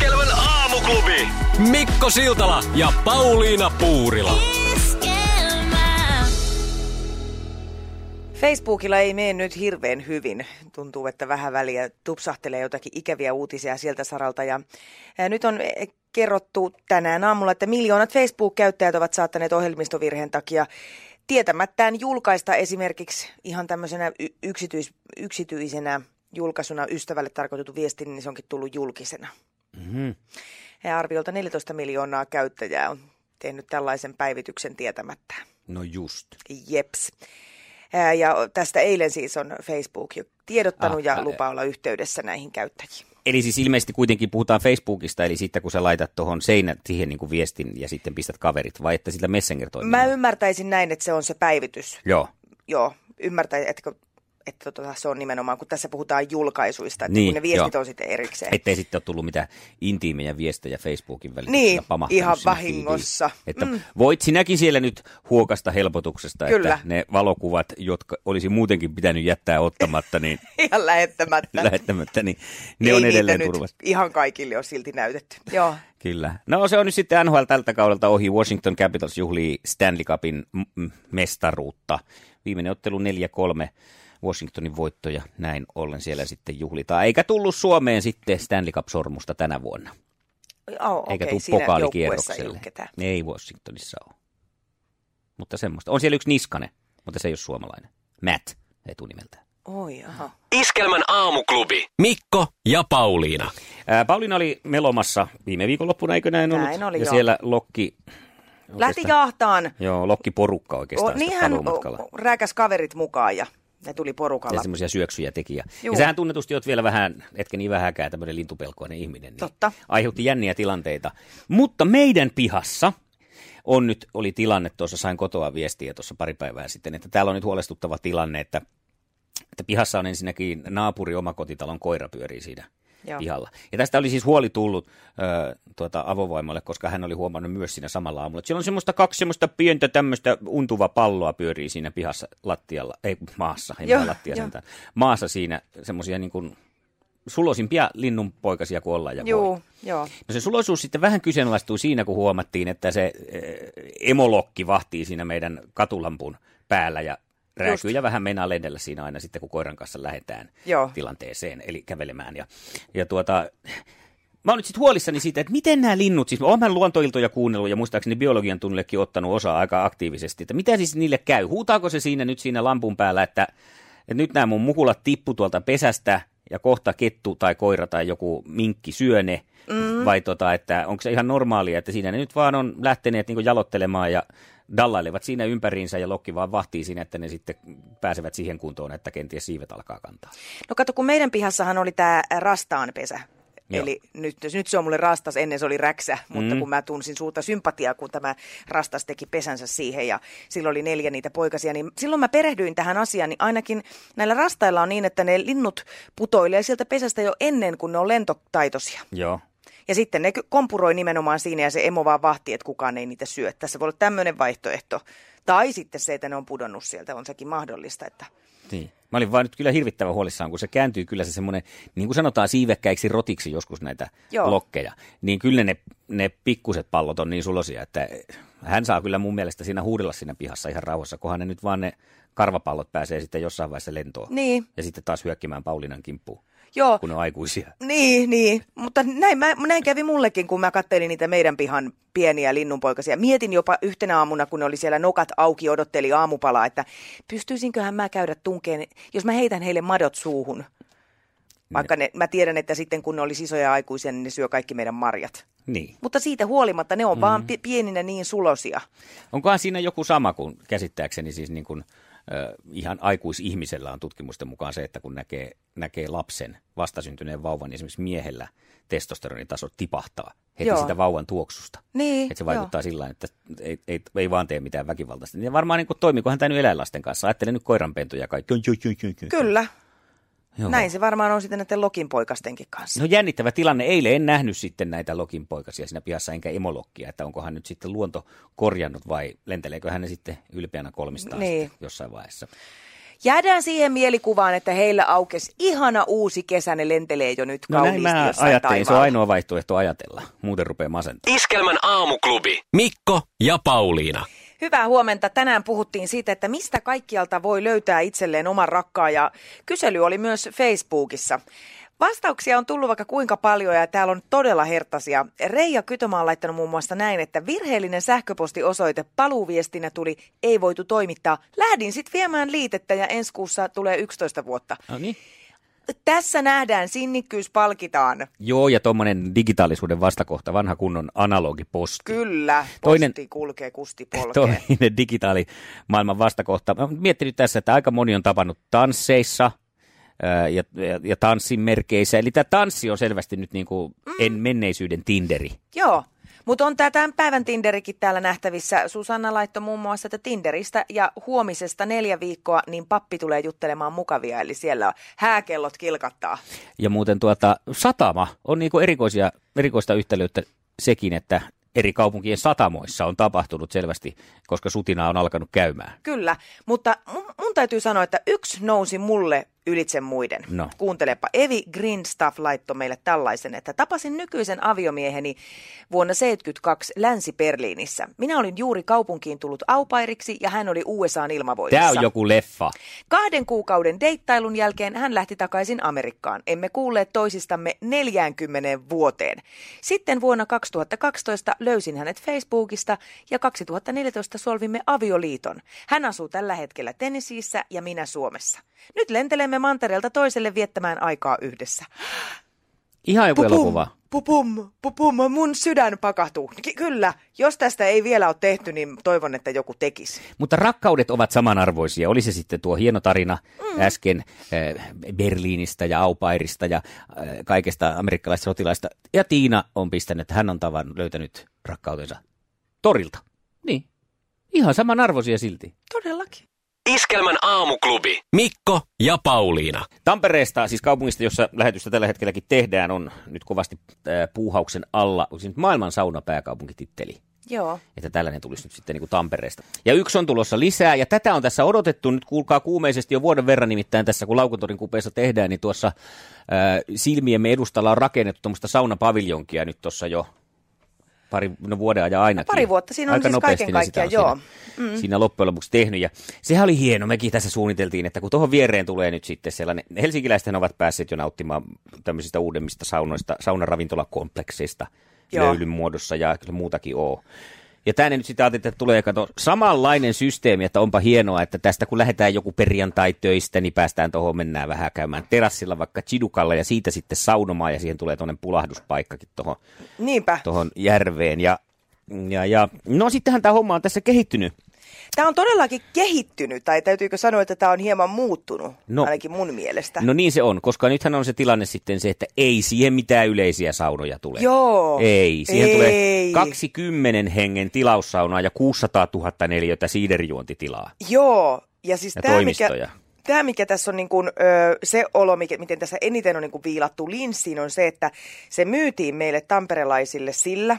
Iskelmän aamuklubi. Mikko Siltala ja Pauliina Puurila. Facebookilla ei mene nyt hirveän hyvin. Tuntuu, että vähän väliä tupsahtelee jotakin ikäviä uutisia sieltä saralta. Ja, ja nyt on eh, kerrottu tänään aamulla, että miljoonat Facebook-käyttäjät ovat saattaneet ohjelmistovirheen takia tietämättään julkaista esimerkiksi ihan tämmöisenä y- yksityis- yksityisenä julkaisuna ystävälle tarkoitettu viestin, niin se onkin tullut julkisena. Mm-hmm. Ja arviolta 14 miljoonaa käyttäjää on tehnyt tällaisen päivityksen tietämättään. No just. Jeps. Ja tästä eilen siis on Facebook jo tiedottanut Ah, ja lupaa olla yhteydessä näihin käyttäjiin. Eli siis ilmeisesti kuitenkin puhutaan Facebookista, eli sitten kun sä laitat tuohon seinät siihen niin kuin viestin ja sitten pistät kaverit, vai että sillä messenger toimii? Mä ymmärtäisin näin, että se on se päivitys. Joo. Joo, ymmärtäisin, että, että tota, se on nimenomaan, kun tässä puhutaan julkaisuista, että Niin, kun ne viestit joo. on sitten erikseen. Ettei sitten ole tullut mitään intiimejä viestejä Facebookin välillä. Niin, ihan vahingossa. feediin. Että mm. Voit sinäkin siellä nyt huokasta helpotuksesta, Kyllä. että ne valokuvat, jotka olisi muutenkin pitänyt jättää ottamatta, niin Ihan lähettämättä. lähettämättä, niin ne Ei on edelleen turvassa. ihan kaikille on silti näytetty. Joo. Kyllä. No se on nyt sitten NHL tältä kaudelta ohi. Washington Capitals juhlii Stanley Cupin m- m- mestaruutta. Viimeinen ottelu 4-3 Washingtonin voitto ja näin ollen siellä sitten juhlitaan. Eikä tullut Suomeen sitten Stanley Cup-sormusta tänä vuonna. Oh, Eikä okei, tule siinä joukkueessa ei pokaalikierrokselle. ollut ketään. Ei Washingtonissa ole. Mutta semmoista. On siellä yksi Niskane, mutta se ei ole suomalainen. Matt etunimeltään. Oi, aha. Iskelmän aamuklubi. Mikko ja Pauliina. Ää, Pauliina oli melomassa viime viikonloppuna, eikö näin ollut? Näin oli, ja joo. siellä Lokki... Lähti jahtaan. Joo, Lokki porukka oikeastaan O, sitä niin hän paluumatkalla. o- rääkäs kaverit mukaan ja ne tuli porukalla. Ja semmoisia syöksyjä teki. Ja, sähän tunnetusti oot vielä vähän, etkä niin vähäkään tämmöinen lintupelkoinen ihminen. Niin Totta. Aiheutti jänniä tilanteita. Mutta meidän pihassa on nyt, oli tilanne, tuossa sain kotoa viestiä tuossa pari päivää sitten, että täällä on nyt huolestuttava tilanne, että, että pihassa on ensinnäkin naapuri omakotitalon koira pyörii siinä Joo. pihalla. Ja tästä oli siis huoli tullut ö, tuota, avovoimalle, koska hän oli huomannut myös siinä samalla aamulla, että siellä on semmoista kaksi semmoista pientä tämmöistä untuva palloa pyörii siinä pihassa lattialla, ei maassa, ei Joo, lattia joo. sentään. Maassa siinä semmoisia niin kuin sulosimpia linnunpoikasia kuin ollaan ja voi. Joo, joo. No se suloisuus sitten vähän kyseenalaistui siinä, kun huomattiin, että se eh, emolokki vahtii siinä meidän katulampun päällä ja rääkyy ja vähän meinaa lennellä siinä aina sitten, kun koiran kanssa lähdetään Joo. tilanteeseen, eli kävelemään. Ja, ja tuota, mä oon nyt sitten huolissani siitä, että miten nämä linnut, siis mä oon vähän luontoiltoja kuunnellut ja muistaakseni biologian tunnillekin ottanut osaa aika aktiivisesti, että mitä siis niille käy? Huutaako se siinä nyt siinä lampun päällä, että, että nyt nämä mun mukulat tippu tuolta pesästä ja kohta kettu tai koira tai joku minkki syö ne, mm. vai tota, että onko se ihan normaalia, että siinä ne nyt vaan on lähteneet niin jalottelemaan ja dallailevat siinä ympäriinsä ja lokki vaan vahtii siinä, että ne sitten pääsevät siihen kuntoon, että kenties siivet alkaa kantaa. No kato, kun meidän pihassahan oli tämä rastaanpesä. Joo. Eli nyt, nyt se on mulle rastas, ennen se oli räksä, mutta Mm. kun mä tunsin suurta sympatiaa, kun tämä rastas teki pesänsä siihen ja silloin oli neljä niitä poikasia, niin silloin mä perehdyin tähän asiaan, niin ainakin näillä rastailla on niin, että ne linnut putoilee sieltä pesästä jo ennen kuin ne on lentotaitoisia. Joo. Ja sitten ne kompuroi nimenomaan siinä ja se emo vaan vahtii, että kukaan ei niitä syö. Tässä voi olla tämmöinen vaihtoehto. Tai sitten se, että ne on pudonnut sieltä, on sekin mahdollista. Että... Niin. Mä olin vaan nyt kyllä hirvittävän huolissaan, kun se kääntyy kyllä se semmoinen, niin kuin sanotaan siivekkäiksi rotiksi joskus näitä Joo. Joo. lokkeja, niin kyllä ne, ne pikkuset pallot on niin sulosia, että hän saa kyllä mun mielestä siinä huudella siinä pihassa ihan rauhassa, kunhan ne nyt vaan ne karvapallot pääsee sitten jossain vaiheessa lentoon. Niin. Ja sitten taas hyökkimään Paulinan kimppuun, Joo, kun ne on aikuisia. Niin, niin. Mutta näin, mä, näin kävi mullekin, kun mä kattelin niitä meidän pihan pieniä linnunpoikasia. Mietin jopa yhtenä aamuna, kun ne oli siellä nokat auki, odotteli aamupalaa, että pystyisinköhän mä käydä tunkeen, jos mä heitän heille madot suuhun. Vaikka ne, mä tiedän, että sitten kun ne olisi isoja aikuisia, niin ne syö kaikki meidän marjat. Niin. Mutta siitä huolimatta ne on mm. vaan pi- pieninä niin sulosia. Onkohan siinä joku sama kuin käsittääkseni siis niin kuin ihan aikuisihmisellä on tutkimusten mukaan se, että kun näkee, näkee lapsen, vastasyntyneen vauvan, niin esimerkiksi miehellä testosteronitasot tipahtaa heti Joo. sitä vauvan tuoksusta. Niin, Että se vaikuttaa sillä tavalla, että ei, ei, ei vaan tee mitään väkivaltaista. Niin varmaan niin kuin, toimiikohan tämä nyt eläinlasten kanssa. Ajattelen nyt koiranpentuja ja kaikki. Kyllä. Joo. Näin se varmaan on sitten näiden lokinpoikastenkin kanssa. No jännittävä tilanne. Eilen en nähnyt sitten näitä lokin poikasia siinä pihassa, enkä emolokkia, että onkohan nyt sitten luonto korjannut vai lenteleekö hän ne sitten ylpeänä kolmistaan Niin. jossain vaiheessa. Jäädään siihen mielikuvaan, että heillä aukesi ihana uusi kesä, ne lentelee jo nyt No näin kauniisti mä ajattelin, se on ainoa vaihtoehto ajatella. Muuten rupeaa masentaa. Iskelmän aamuklubi. Mikko ja Pauliina. Hyvää huomenta. Tänään puhuttiin siitä, että mistä kaikkialta voi löytää itselleen oman rakkaan ja kysely oli myös Facebookissa. Vastauksia on tullut vaikka kuinka paljon ja täällä on todella hertasia. Reija Kytömaa on laittanut muun muassa näin, että virheellinen sähköpostiosoite paluuviestinä tuli, ei voitu toimittaa. Lähdin sitten viemään liitettä ja ensi kuussa tulee 11 vuotta. No niin. Tässä nähdään, sinnikkyys palkitaan. Joo, ja tuommoinen digitaalisuuden vastakohta, vanha kunnon analogiposti. Kyllä, posti Toinen- kulkee, kusti polkee. Toinen digitaalimaailman vastakohta. Mä miettinyt tässä, että aika moni on tavannut tansseissa ää, ja, ja, ja tanssin merkeissä. Eli tämä tanssi on selvästi nyt niin kuin en menneisyyden Tinderi. Joo, mutta on tämä tämän päivän Tinderikin täällä nähtävissä. Susanna laittoi muun muassa, että Tinderistä ja huomisesta neljä viikkoa, niin pappi tulee juttelemaan mukavia, eli siellä on hääkellot kilkattaa. Ja muuten tuota, satama on niin kuin erikoisia, erikoista yhtälöyttä sekin, että eri kaupunkien satamoissa on tapahtunut selvästi, koska sutina on alkanut käymään. Kyllä, mutta mun, mun täytyy sanoa, että yksi nousi mulle ylitse muiden. No. Kuuntelepa, Evi Greenstaff laittoi meille tällaisen, että tapasin nykyisen aviomieheni vuonna 72 Länsi-Berliinissä. Minä olin juuri kaupunkiin tullut aupairiksi ja hän oli USAn ilmavoimissa. Tämä on joku leffa. Kahden kuukauden deittailun jälkeen hän lähti takaisin Amerikkaan. Emme kuulleet toisistamme 40 vuoteen. Sitten vuonna 2012 löysin hänet Facebookista ja 2014 solvimme avioliiton. Hän asuu tällä hetkellä Tennesseeissä ja minä Suomessa. Nyt lentelemme mantereelta toiselle viettämään aikaa yhdessä. Ihan joku elokuva. pupum, pupum, mun sydän pakahtuu. Ky- kyllä, jos tästä ei vielä ole tehty, niin toivon, että joku tekisi. Mutta rakkaudet ovat samanarvoisia. Oli se sitten tuo hieno tarina mm. äsken äh, Berliinistä ja Aupairista ja äh, kaikesta amerikkalaisista sotilaista. Ja Tiina on pistänyt, että hän on tavan löytänyt rakkautensa torilta. Niin, ihan samanarvoisia silti. Todellakin. Iskelmän aamuklubi. Mikko ja Pauliina. Tampereesta, siis kaupungista, jossa lähetystä tällä hetkelläkin tehdään, on nyt kovasti äh, puuhauksen alla onko se nyt maailman saunapääkaupunkititteli. Joo. että tällainen tulisi nyt sitten niin kuin Tampereesta. Ja yksi on tulossa lisää, ja tätä on tässä odotettu nyt, kuulkaa kuumeisesti jo vuoden verran nimittäin tässä, kun Laukuntorin kupeessa tehdään, niin tuossa äh, silmiemme edustalla on rakennettu tuommoista saunapaviljonkia nyt tuossa jo pari, no vuoden ajan ainakin. Pari vuotta, siinä on Aika siis kaiken sitä kaikkiaan, joo. Siinä, mm. siinä loppujen lopuksi tehnyt, ja sehän oli hieno, mekin tässä suunniteltiin, että kun tuohon viereen tulee nyt sitten sellainen, helsinkiläisten ovat päässeet jo nauttimaan tämmöisistä uudemmista saunoista, saunaravintolakomplekseista löylyn muodossa ja kyllä muutakin oo. Ja tänne nyt ajateltiin, että tulee kato, samanlainen systeemi, että onpa hienoa, että tästä kun lähdetään joku perjantai töistä, niin päästään tuohon, mennään vähän käymään terassilla vaikka Chidukalla ja siitä sitten saunomaan ja siihen tulee tuonne pulahduspaikkakin tuohon tohon järveen. Ja, ja, ja, no sittenhän tämä homma on tässä kehittynyt. Tämä on todellakin kehittynyt, tai täytyykö sanoa, että tämä on hieman muuttunut, No. ainakin mun mielestä. No niin se on, koska nythän on se tilanne sitten se, että ei siihen mitään yleisiä saunoja tule. Joo. Ei, siihen Ei. tulee 20 hengen tilaussaunaa ja 600 000 neliötä siiderijuontitilaa Joo, ja siis ja tämä mikä. Tämä mikä tässä on niin kuin, ö, se olo, mikä, miten tässä eniten on niin kuin viilattu linssiin, on se, että se myytiin meille tamperelaisille sillä,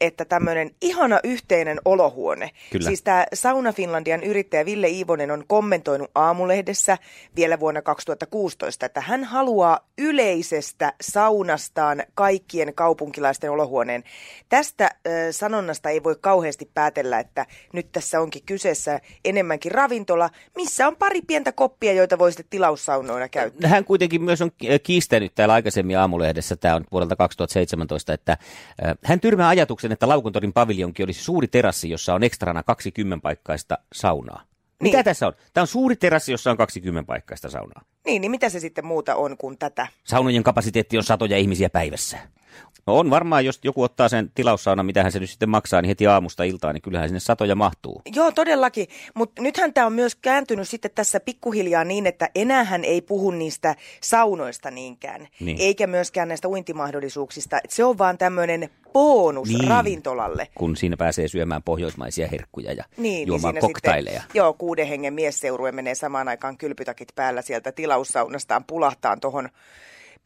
että tämmöinen ihana yhteinen olohuone. Kyllä. Siis tämä Sauna Finlandian yrittäjä Ville Iivonen on kommentoinut aamulehdessä vielä vuonna 2016, että hän haluaa yleisestä saunastaan kaikkien kaupunkilaisten olohuoneen. Tästä ö, sanonnasta ei voi kauheasti päätellä, että nyt tässä onkin kyseessä enemmänkin ravintola, missä on pari pientä koppia, joita voi sitten tilaussaunoina käyttää. Hän kuitenkin myös on ki- kiistänyt täällä aikaisemmin aamulehdessä, tämä on vuodelta 2017, että äh, hän tyrmää ajatuksen, että Laukuntorin paviljonki olisi suuri terassi, jossa on ekstrana 20 paikkaista saunaa. Mitä Niin. tässä on? Tämä on suuri terassi, jossa on 20 paikkaista saunaa. Niin, niin mitä se sitten muuta on kuin tätä? Saunojen kapasiteetti on satoja ihmisiä päivässä. No on varmaan, jos joku ottaa sen tilaussauna, mitä hän se nyt sitten maksaa, niin heti aamusta iltaan, niin kyllähän sinne satoja mahtuu. Joo, todellakin. Mutta nythän tämä on myös kääntynyt sitten tässä pikkuhiljaa niin, että enää hän ei puhu niistä saunoista niinkään, Niin. eikä myöskään näistä uintimahdollisuuksista. Et se on vaan tämmöinen bonus Niin. ravintolalle. Kun siinä pääsee syömään pohjoismaisia herkkuja ja Niin, juomaan niin koktaileja. Sitten, joo, kuuden hengen miesseurue menee samaan aikaan kylpytakit päällä sieltä tilaussaunastaan pulahtaan tuohon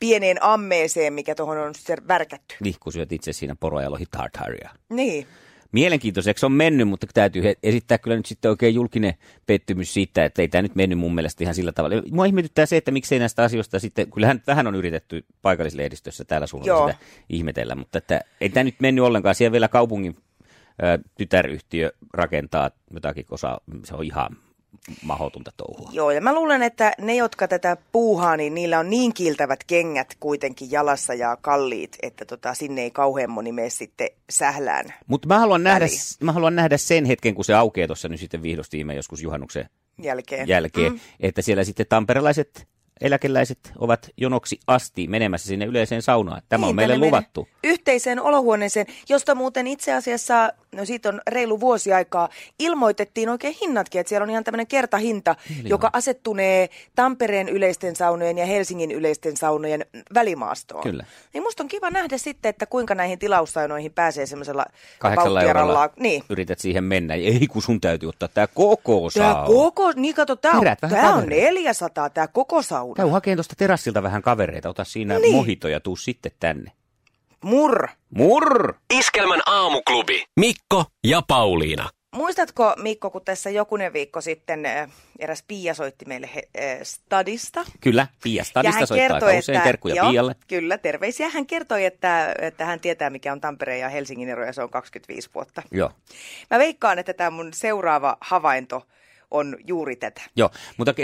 pieneen ammeeseen, mikä tuohon on sitten värkätty. Kun syöt itse siinä poroja lohi tartaria. Niin. Mielenkiintoiseksi on mennyt, mutta täytyy esittää kyllä nyt sitten oikein julkinen pettymys siitä, että ei tämä nyt mennyt mun mielestä ihan sillä tavalla. Mua ihmetyttää se, että miksei näistä asioista sitten, kyllähän vähän on yritetty paikallislehdistössä täällä suunnalla sitä ihmetellä, mutta että ei tämä nyt mennyt ollenkaan. Siellä vielä kaupungin tytäryhtiö rakentaa jotakin osaa, se on ihan mahdotonta touhua. Joo, ja mä luulen, että ne, jotka tätä puuhaa, niin niillä on niin kiiltävät kengät kuitenkin jalassa ja kalliit, että tota, sinne ei kauhean moni mene sitten sählään. Mutta mä haluan, nähdä, mä haluan nähdä sen hetken, kun se aukeaa tuossa nyt sitten vihdosti joskus juhannuksen Jälkeen. jälkeen, mm. että siellä sitten tamperelaiset eläkeläiset ovat jonoksi asti menemässä sinne yleiseen saunaan. Tämä on Niin, meille tänne meidän luvattu. Yhteiseen olohuoneeseen, josta muuten itse asiassa, no siitä on reilu vuosi aikaa, ilmoitettiin oikein hinnatkin, että siellä on ihan tämmöinen kertahinta, Niin joka asettunee Tampereen yleisten saunojen ja Helsingin yleisten saunojen välimaastoon. Kyllä. Niin musta on kiva nähdä sitten, että kuinka näihin tilaussaunoihin pääsee semmoisella Kahdeksalla Niin. yrität siihen mennä. Ei kun sun täytyy ottaa tämä koko Tämä sauna. koko, niin kato, tämä on, tää on kavereita. 400, tämä koko sauna. Käy hakemaan tuosta terassilta vähän kavereita, ota siinä Niin. mohito ja tuu sitten tänne. Murr. Murr! Iskelmän aamuklubi. Mikko ja Pauliina. Muistatko Mikko, kun tässä jokunen viikko sitten äh, eräs Pia soitti meille he, äh, stadista? Kyllä, Pia Stadista soittaa aika usein. Terkkuja joo, Pialle. Kyllä, terveisiä. Hän kertoi, että, että hän tietää, mikä on Tampereen ja Helsingin ero, ja se on 25 vuotta. Joo. Mä veikkaan, että tämä mun seuraava havainto on juuri tätä. Joo, mutta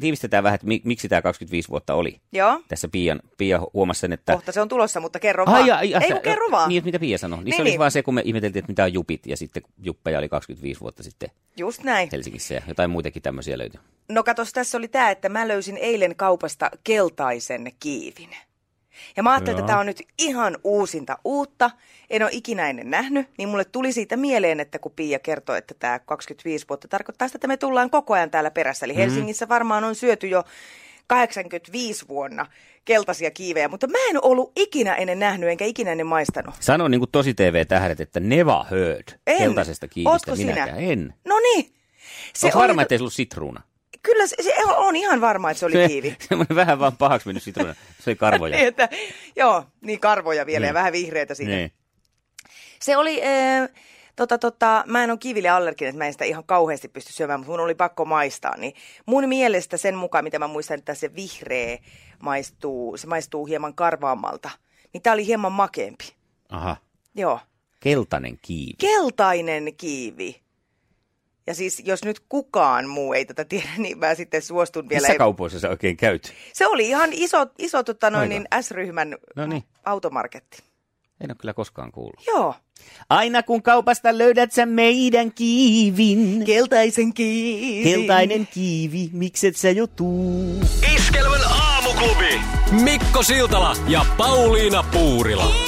tiivistetään vähän, että mi- miksi tämä 25 vuotta oli. Joo, Tässä Pian, Pia huomasi sen, että... kohta se on tulossa, mutta kerro Ai, vaan. ai, ai, Ei kun kerro vaan. Niin, mitä Pia sanoi. Niin, Niin, se oli niin. vaan se, kun me ihmeteltiin, että mitä on jupit, ja sitten juppeja oli 25 vuotta sitten Just näin. Helsingissä, ja jotain muitakin tämmöisiä löytyi. No katos, tässä oli tämä, että mä löysin eilen kaupasta keltaisen kiivin. Ja mä ajattelin, Joo. että tämä on nyt ihan uusinta uutta. En ole ikinä ennen nähnyt, niin mulle tuli siitä mieleen, että kun Pia kertoi, että tämä 25 vuotta tarkoittaa sitä, että me tullaan koko ajan täällä perässä. Eli Helsingissä varmaan on syöty jo 85 vuonna keltaisia kiivejä, mutta mä en ollut ikinä ennen nähnyt, enkä ikinä ennen maistanut. Sano niin kuin tosi TV-tähdet, että never heard En. keltaisesta kiivistä Ootko minäkään. sinä? En. No niin. Se oli- varma, että ei ollut sitruuna? Kyllä se, se on ihan varma, että se oli kiivi. Semmoinen vähän vaan pahaksi mennyt sitruuna. Se oli karvoja. niin, että, joo, niin karvoja vielä ja vähän vihreitä siinä. Niin. Se oli, äh, tota, tota, mä en ole kiville allerginen, että mä en sitä ihan kauheasti pysty syömään, mutta mun oli pakko maistaa. Niin mun mielestä sen mukaan, mitä mä muistan, että se vihreä maistuu, se maistuu hieman karvaammalta. Niin tää oli hieman makeampi. Aha. Joo. Keltainen kiivi. Keltainen kiivi. Ja siis jos nyt kukaan muu ei tätä tiedä, niin mä sitten suostun vielä. Missä kaupoissa sä oikein käyt? Se oli ihan iso, iso tota noin, niin S-ryhmän No niin. automarketti. En ole kyllä koskaan kuullut. Joo. Aina kun kaupasta löydät sä meidän kiivin. Keltaisen kiivi. Keltainen kiivi, mikset sä jo tuu? Iskelmän aamuklubi. Mikko Siltala ja Pauliina Puurila.